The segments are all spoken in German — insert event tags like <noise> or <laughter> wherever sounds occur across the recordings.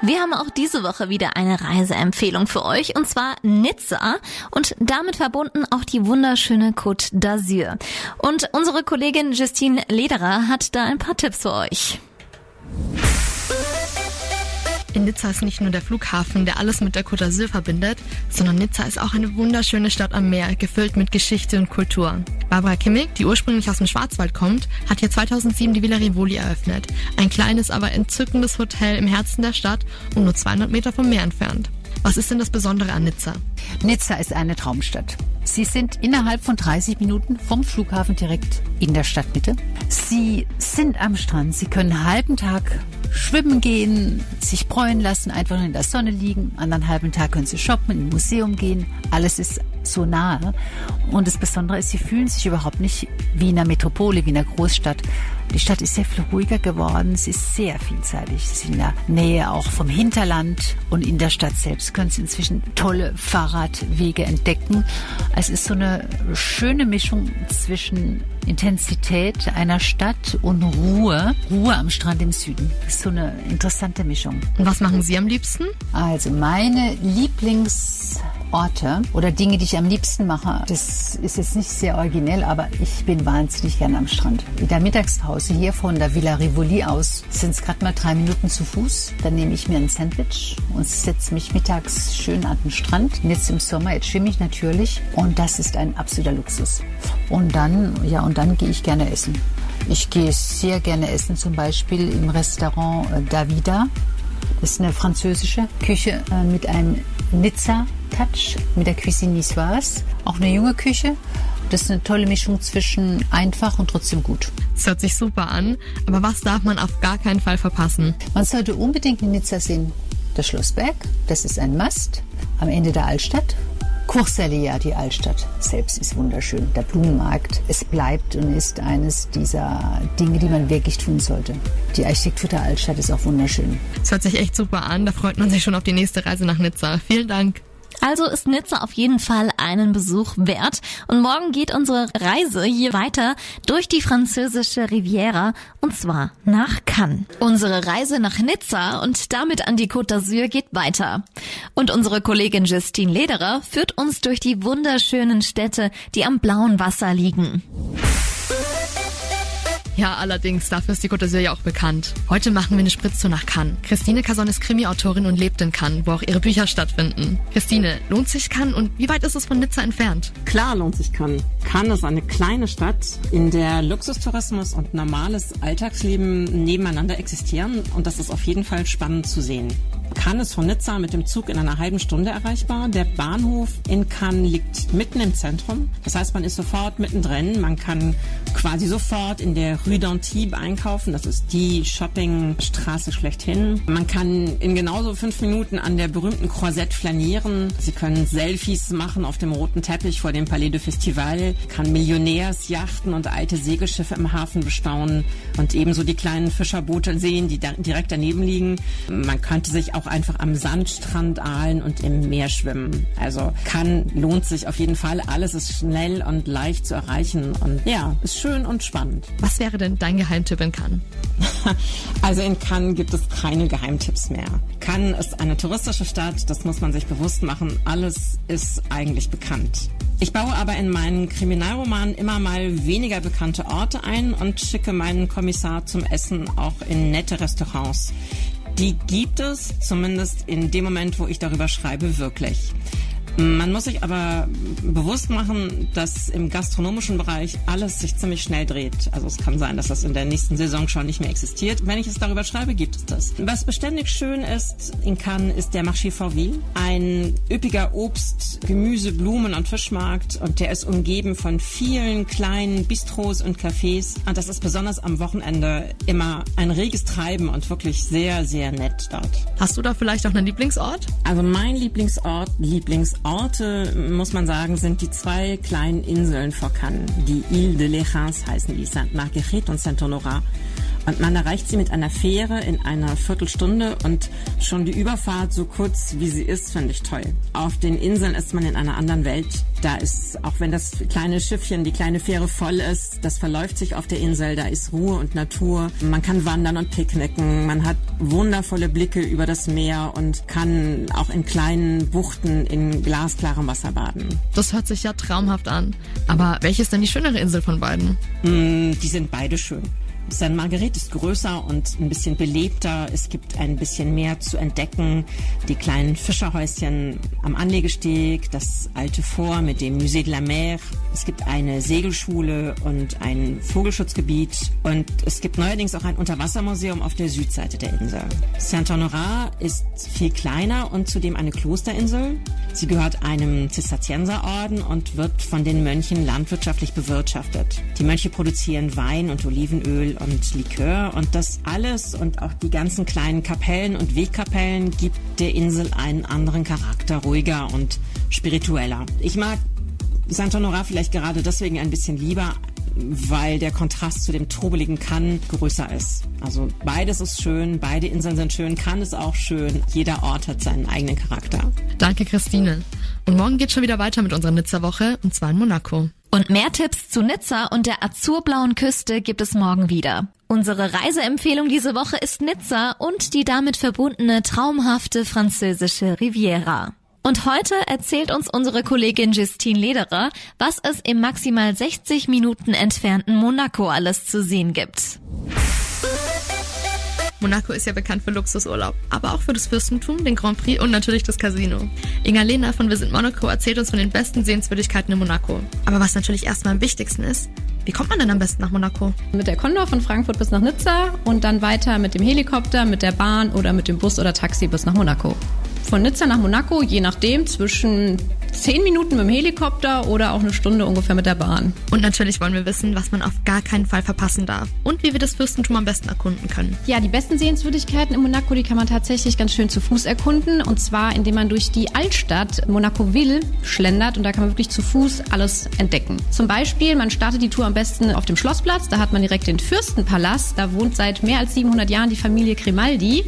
Wir haben auch diese Woche wieder eine Reiseempfehlung für euch und zwar Nizza und damit verbunden auch die wunderschöne Côte d'Azur. Und unsere Kollegin Justine Lederer hat da ein paar Tipps für euch. In Nizza ist nicht nur der Flughafen, der alles mit der Côte d'Azur verbindet, sondern Nizza ist auch eine wunderschöne Stadt am Meer, gefüllt mit Geschichte und Kultur. Barbara Kimmig, die ursprünglich aus dem Schwarzwald kommt, hat hier 2007 die Villa Rivoli eröffnet. Ein kleines, aber entzückendes Hotel im Herzen der Stadt und nur 200 Meter vom Meer entfernt. Was ist denn das Besondere an Nizza? Nizza ist eine Traumstadt. Sie sind innerhalb von 30 Minuten vom Flughafen direkt in der Stadtmitte. Sie sind am Strand. Sie können einen halben Tag schwimmen gehen, sich bräunen lassen, einfach in der Sonne liegen. An halben Tag können Sie shoppen, in ein Museum gehen. Alles ist so nahe. Und das Besondere ist, Sie fühlen sich überhaupt nicht wie in einer Metropole, wie in einer Großstadt. Die Stadt ist sehr viel ruhiger geworden. Sie ist sehr vielseitig. Sie sind in der Nähe auch vom Hinterland und in der Stadt selbst können Sie inzwischen tolle Fahrradwege entdecken. Es ist so eine schöne Mischung zwischen Intensität einer Stadt und Ruhe. Ruhe am Strand im Süden. Das ist so eine interessante Mischung. Und was machen Sie am liebsten? Also meine Lieblingsorte oder Dinge, die ich am liebsten mache, das ist jetzt nicht sehr originell, aber ich bin wahnsinnig gerne am Strand. In der Mittagspause hier von der Villa Rivoli aus sind es gerade mal drei Minuten zu Fuß. Dann nehme ich mir ein Sandwich und setze mich mittags schön an den Strand. Und jetzt im Sommer, jetzt schwimme ich natürlich und das ist ein absoluter Luxus. Und dann, ja, und dann gehe ich gerne essen. Ich gehe sehr gerne essen, zum Beispiel im Restaurant äh, Davida. Das ist eine französische Küche äh, mit einem Nizza-Touch, mit der Cuisine Niçoise. Auch eine junge Küche. Das ist eine tolle Mischung zwischen einfach und trotzdem gut. Das hört sich super an, aber was darf man auf gar keinen Fall verpassen? Man sollte unbedingt in Nizza sehen. Das Schloss Berg, das ist ein Mast am Ende der Altstadt. Coursalia, die Altstadt selbst ist wunderschön. Der Blumenmarkt, es bleibt und ist eines dieser Dinge, die man wirklich tun sollte. Die Architektur der Altstadt ist auch wunderschön. Das hört sich echt super an. Da freut man sich schon auf die nächste Reise nach Nizza. Vielen Dank. Also ist Nizza auf jeden Fall einen Besuch wert. Und morgen geht unsere Reise hier weiter durch die französische Riviera und zwar nach Cannes. Unsere Reise nach Nizza und damit an die Côte d'Azur geht weiter. Und unsere Kollegin Justine Lederer führt uns durch die wunderschönen Städte, die am blauen Wasser liegen. Ja, allerdings, dafür ist die d'Azur ja auch bekannt. Heute machen wir eine Spritztour nach Cannes. Christine Cason ist Krimi-Autorin und lebt in Cannes, wo auch ihre Bücher stattfinden. Christine, lohnt sich Cannes und wie weit ist es von Nizza entfernt? Klar lohnt sich Cannes. Cannes ist eine kleine Stadt, in der Luxustourismus und normales Alltagsleben nebeneinander existieren und das ist auf jeden Fall spannend zu sehen. Cannes ist von Nizza mit dem Zug in einer halben Stunde erreichbar. Der Bahnhof in Cannes liegt mitten im Zentrum. Das heißt, man ist sofort mittendrin. Man kann quasi sofort in der Rue d'Antibes einkaufen. Das ist die Shoppingstraße schlechthin. Man kann in genauso fünf Minuten an der berühmten Croisette flanieren. Sie können Selfies machen auf dem roten Teppich vor dem Palais de Festival, kann Millionärsjachten und alte Segelschiffe im Hafen bestaunen und ebenso die kleinen Fischerboote sehen, die direkt daneben liegen. Man könnte sich auch einfach am Sandstrand ahlen und im Meer schwimmen. Also kann, lohnt sich auf jeden Fall. Alles ist schnell und leicht zu erreichen und ja, ist schön und spannend. Was wäre denn dein Geheimtipp in Cannes? <laughs> Also in Cannes gibt es keine Geheimtipps mehr. Cannes ist eine touristische Stadt, das muss man sich bewusst machen. Alles ist eigentlich bekannt. Ich baue aber in meinen Kriminalromanen immer mal weniger bekannte Orte ein und schicke meinen Kommissar zum Essen auch in nette Restaurants. Die gibt es, zumindest in dem Moment, wo ich darüber schreibe, wirklich. Man muss sich aber bewusst machen, dass im gastronomischen Bereich alles sich ziemlich schnell dreht. Also es kann sein, dass das in der nächsten Saison schon nicht mehr existiert. Wenn ich es darüber schreibe, gibt es das. Was beständig schön ist in Cannes, ist der Marché Fortville. Ein üppiger Obst, Gemüse, Blumen und Fischmarkt. Und der ist umgeben von vielen kleinen Bistros und Cafés. Und das ist besonders am Wochenende immer ein reges Treiben und wirklich sehr, sehr nett dort. Hast du da vielleicht auch einen Lieblingsort? Also mein Lieblingsort, Lieblingsort Orte, muss man sagen, sind die zwei kleinen Inseln vor Cannes. Die Ile de Lérins heißen die, Sainte Marguerite und Saint-Honorat. Und man erreicht sie mit einer Fähre in einer Viertelstunde und schon die Überfahrt, so kurz wie sie ist, finde ich toll. Auf den Inseln ist man in einer anderen Welt. Da ist, auch wenn das kleine Schiffchen, die kleine Fähre voll ist, das verläuft sich auf der Insel, da ist Ruhe und Natur. Man kann wandern und picknicken, man hat wundervolle Blicke über das Meer und kann auch in kleinen Buchten in glasklarem Wasser baden. Das hört sich ja traumhaft an. Aber welche ist denn die schönere Insel von beiden? Mm, die sind beide schön. San Marguerite ist größer und ein bisschen belebter. Es gibt ein bisschen mehr zu entdecken. Die kleinen Fischerhäuschen am Anlegesteg, das alte Fort mit dem Musée de la Mer. Es gibt eine Segelschule und ein Vogelschutzgebiet. Und es gibt neuerdings auch ein Unterwassermuseum auf der Südseite der Insel. Saint-Honorat ist viel kleiner und zudem eine Klosterinsel. Sie gehört einem Zisterzienserorden und wird von den Mönchen landwirtschaftlich bewirtschaftet. Die Mönche produzieren Wein und Olivenöl und Likör und das alles und auch die ganzen kleinen Kapellen und Wegkapellen gibt der Insel einen anderen Charakter, ruhiger und spiritueller. Ich mag Saint Honorat vielleicht gerade deswegen ein bisschen lieber, weil der Kontrast zu dem trubeligen Cannes größer ist. Also beides ist schön, beide Inseln sind schön, Cannes ist auch schön, jeder Ort hat seinen eigenen Charakter. Danke, Christine. Und morgen geht's schon wieder weiter mit unserer Nizza-Woche, und zwar in Monaco. Und mehr Tipps zu Nizza und der azurblauen Küste gibt es morgen wieder. Unsere Reiseempfehlung diese Woche ist Nizza und die damit verbundene traumhafte französische Riviera. Und heute erzählt uns unsere Kollegin Justine Lederer, was es im maximal 60 Minuten entfernten Monaco alles zu sehen gibt. Monaco ist ja bekannt für Luxusurlaub, aber auch für das Fürstentum, den Grand Prix und natürlich das Casino. Inga Lena von Visit Monaco erzählt uns von den besten Sehenswürdigkeiten in Monaco. Aber was natürlich erstmal am wichtigsten ist, wie kommt man denn am besten nach Monaco? Mit der Condor von Frankfurt bis nach Nizza und dann weiter mit dem Helikopter, mit der Bahn oder mit dem Bus oder Taxi bis nach Monaco. Von Nizza nach Monaco, je nachdem, zwischen zehn Minuten mit dem Helikopter oder auch eine Stunde ungefähr mit der Bahn. Und natürlich wollen wir wissen, was man auf gar keinen Fall verpassen darf und wie wir das Fürstentum am besten erkunden können. Ja, die besten Sehenswürdigkeiten in Monaco, die kann man tatsächlich ganz schön zu Fuß erkunden und zwar indem man durch die Altstadt Monaco-Ville schlendert und da kann man wirklich zu Fuß alles entdecken. Zum Beispiel, man startet die Tour am besten auf dem Schlossplatz, da hat man direkt den Fürstenpalast, da wohnt seit mehr als 700 Jahren die Familie Grimaldi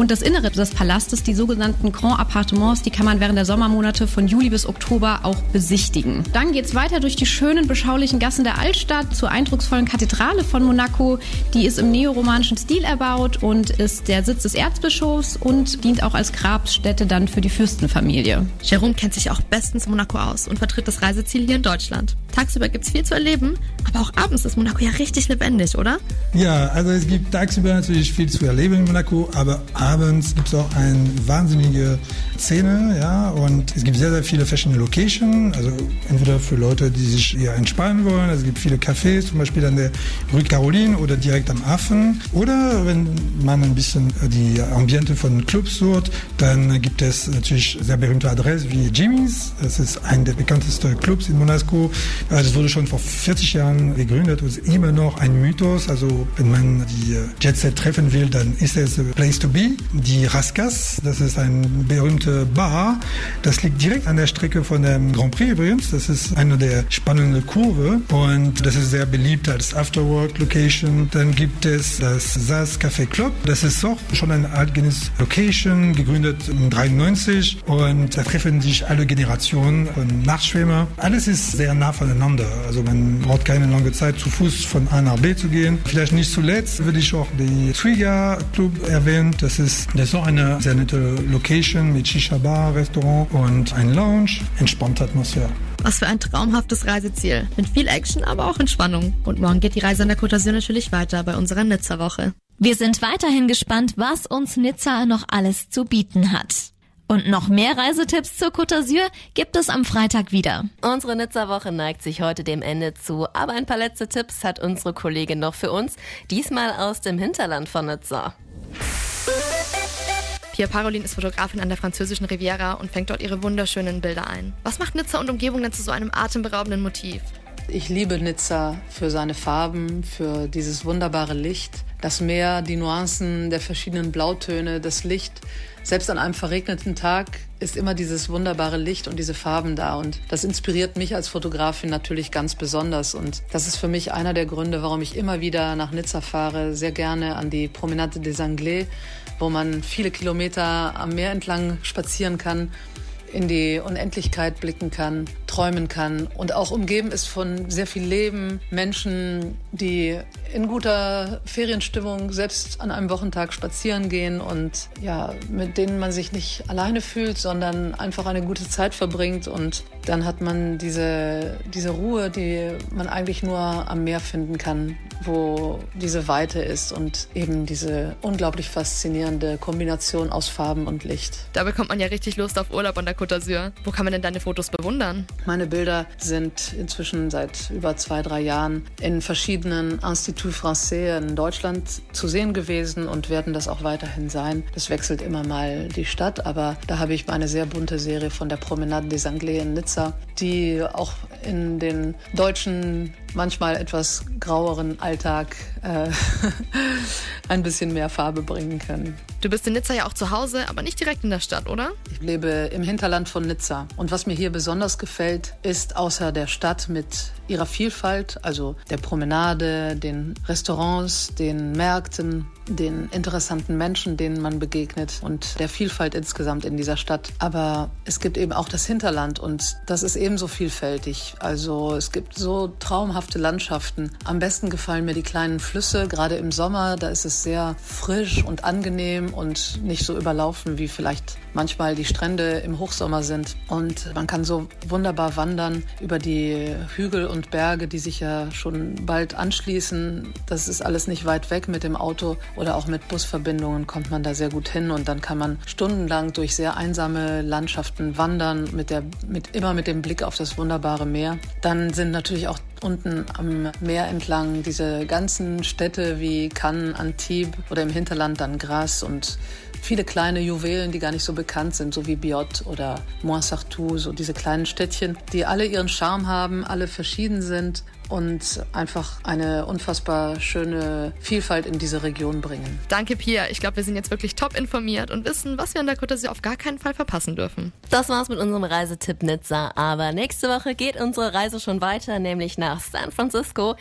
und das Innere des Palastes, die sogenannten Grand Appartements, die kann man während der Sommermonate von Juli bis Oktober auch besichtigen. Dann geht's weiter durch die schönen, beschaulichen Gassen der Altstadt zur eindrucksvollen Kathedrale von Monaco. Die ist im neoromanischen Stil erbaut und ist der Sitz des Erzbischofs und dient auch als Grabstätte dann für die Fürstenfamilie. Jerome kennt sich auch bestens Monaco aus und vertritt das Reiseziel hier in Deutschland. Tagsüber gibt's viel zu erleben, aber auch abends ist Monaco ja richtig lebendig, oder? Ja, also es gibt tagsüber natürlich viel zu erleben in Monaco, aber abends gibt es auch eine wahnsinnige Szene, ja, und es gibt sehr, sehr viele verschiedene Locations, also entweder für Leute, die sich eher entspannen wollen, also es gibt viele Cafés, zum Beispiel an der Rue Caroline oder direkt am Hafen, oder wenn man ein bisschen die Ambiente von Clubs sucht, dann gibt es natürlich sehr berühmte Adressen wie Jimmy's, das ist ein der bekanntesten Clubs in Monaco, das wurde schon vor 40 Jahren gegründet und ist immer noch ein Mythos, also wenn man die Jet Set treffen will, dann ist es a place to be. Die Raskas, das ist ein berühmte Bar. Das liegt direkt an der Strecke von dem Grand Prix übrigens. Das ist eine der spannenden Kurve und das ist sehr beliebt als Afterwork-Location. Dann gibt es das SAS Café Club. Das ist auch schon eine altgenes Location, gegründet 1993 und da treffen sich alle Generationen von Nachtschwimmer. Alles ist sehr nah voneinander. Also man braucht keine lange Zeit zu Fuß von A nach B zu gehen. Vielleicht nicht zuletzt würde ich auch die Twiga Club erwähnen. Das ist, das ist auch eine sehr nette Location mit Shisha Bar, Restaurant und ein Lounge. Entspannte Atmosphäre. Was für ein traumhaftes Reiseziel. Mit viel Action, aber auch Entspannung. Und morgen geht die Reise an der Côte d'Azur natürlich weiter bei unserer Nizza-Woche. Wir sind weiterhin gespannt, was uns Nizza noch alles zu bieten hat. Und noch mehr Reisetipps zur Côte d'Azur gibt es am Freitag wieder. Unsere Nizza-Woche neigt sich heute dem Ende zu, aber ein paar letzte Tipps hat unsere Kollegin noch für uns, diesmal aus dem Hinterland von Nizza. Pia Parolin ist Fotografin an der französischen Riviera und fängt dort ihre wunderschönen Bilder ein. Was macht Nizza und Umgebung denn zu so einem atemberaubenden Motiv? Ich liebe Nizza für seine Farben, für dieses wunderbare Licht, das Meer, die Nuancen der verschiedenen Blautöne, das Licht. Selbst an einem verregneten Tag ist immer dieses wunderbare Licht und diese Farben da. Und das inspiriert mich als Fotografin natürlich ganz besonders. Und das ist für mich einer der Gründe, warum ich immer wieder nach Nizza fahre, sehr gerne an die Promenade des Anglais, wo man viele Kilometer am Meer entlang spazieren kann in die Unendlichkeit blicken kann, träumen kann und auch umgeben ist von sehr viel Leben, Menschen, die in guter Ferienstimmung selbst an einem Wochentag spazieren gehen und ja, mit denen man sich nicht alleine fühlt, sondern einfach eine gute Zeit verbringt und dann hat man diese, diese Ruhe, die man eigentlich nur am Meer finden kann, wo diese Weite ist und eben diese unglaublich faszinierende Kombination aus Farben und Licht. Da bekommt man ja richtig Lust auf Urlaub an der Côte d'Azur. Wo kann man denn deine Fotos bewundern? Meine Bilder sind inzwischen seit über zwei, drei Jahren in verschiedenen Instituts Français in Deutschland zu sehen gewesen und werden das auch weiterhin sein. Das wechselt immer mal die Stadt, aber da habe ich eine sehr bunte Serie von der Promenade des Anglais in Nizza, die auch in den deutschen, manchmal etwas graueren Alltag äh, <laughs> ein bisschen mehr Farbe bringen können. Du bist in Nizza ja auch zu Hause, aber nicht direkt in der Stadt, oder? Ich lebe im Hinterland von Nizza. Und was mir hier besonders gefällt, ist außer der Stadt mit ihrer Vielfalt, also der Promenade, den Restaurants, den Märkten, den interessanten Menschen, denen man begegnet und der Vielfalt insgesamt in dieser Stadt. Aber es gibt eben auch das Hinterland und das ist ebenso vielfältig. Also es gibt so traumhafte Landschaften. Am besten gefallen mir die kleinen Flüsse, gerade im Sommer. Da ist es sehr frisch und angenehm und nicht so überlaufen, wie vielleicht manchmal die Strände im Hochsommer sind. Und man kann so wunderbar wandern über die Hügel und Berge, die sich ja schon bald anschließen. Das ist alles nicht weit weg mit dem Auto oder auch mit Busverbindungen kommt man da sehr gut hin und dann kann man stundenlang durch sehr einsame Landschaften wandern, mit der, mit, immer mit dem Blick auf das wunderbare Meer. Dann sind natürlich auch unten am Meer entlang diese ganzen Städte wie Cannes, Antibes oder im Hinterland dann Grasse und viele kleine Juwelen, die gar nicht so bekannt sind, so wie Biot oder Moinsartou, so diese kleinen Städtchen, die alle ihren Charme haben, alle verschieden sind und einfach eine unfassbar schöne Vielfalt in diese Region bringen. Danke, Pia. Ich glaube, wir sind jetzt wirklich top informiert und wissen, was wir an der Côte d'Azur auf gar keinen Fall verpassen dürfen. Das war's mit unserem Reisetipp Nizza. Aber nächste Woche geht unsere Reise schon weiter, nämlich nach San Francisco.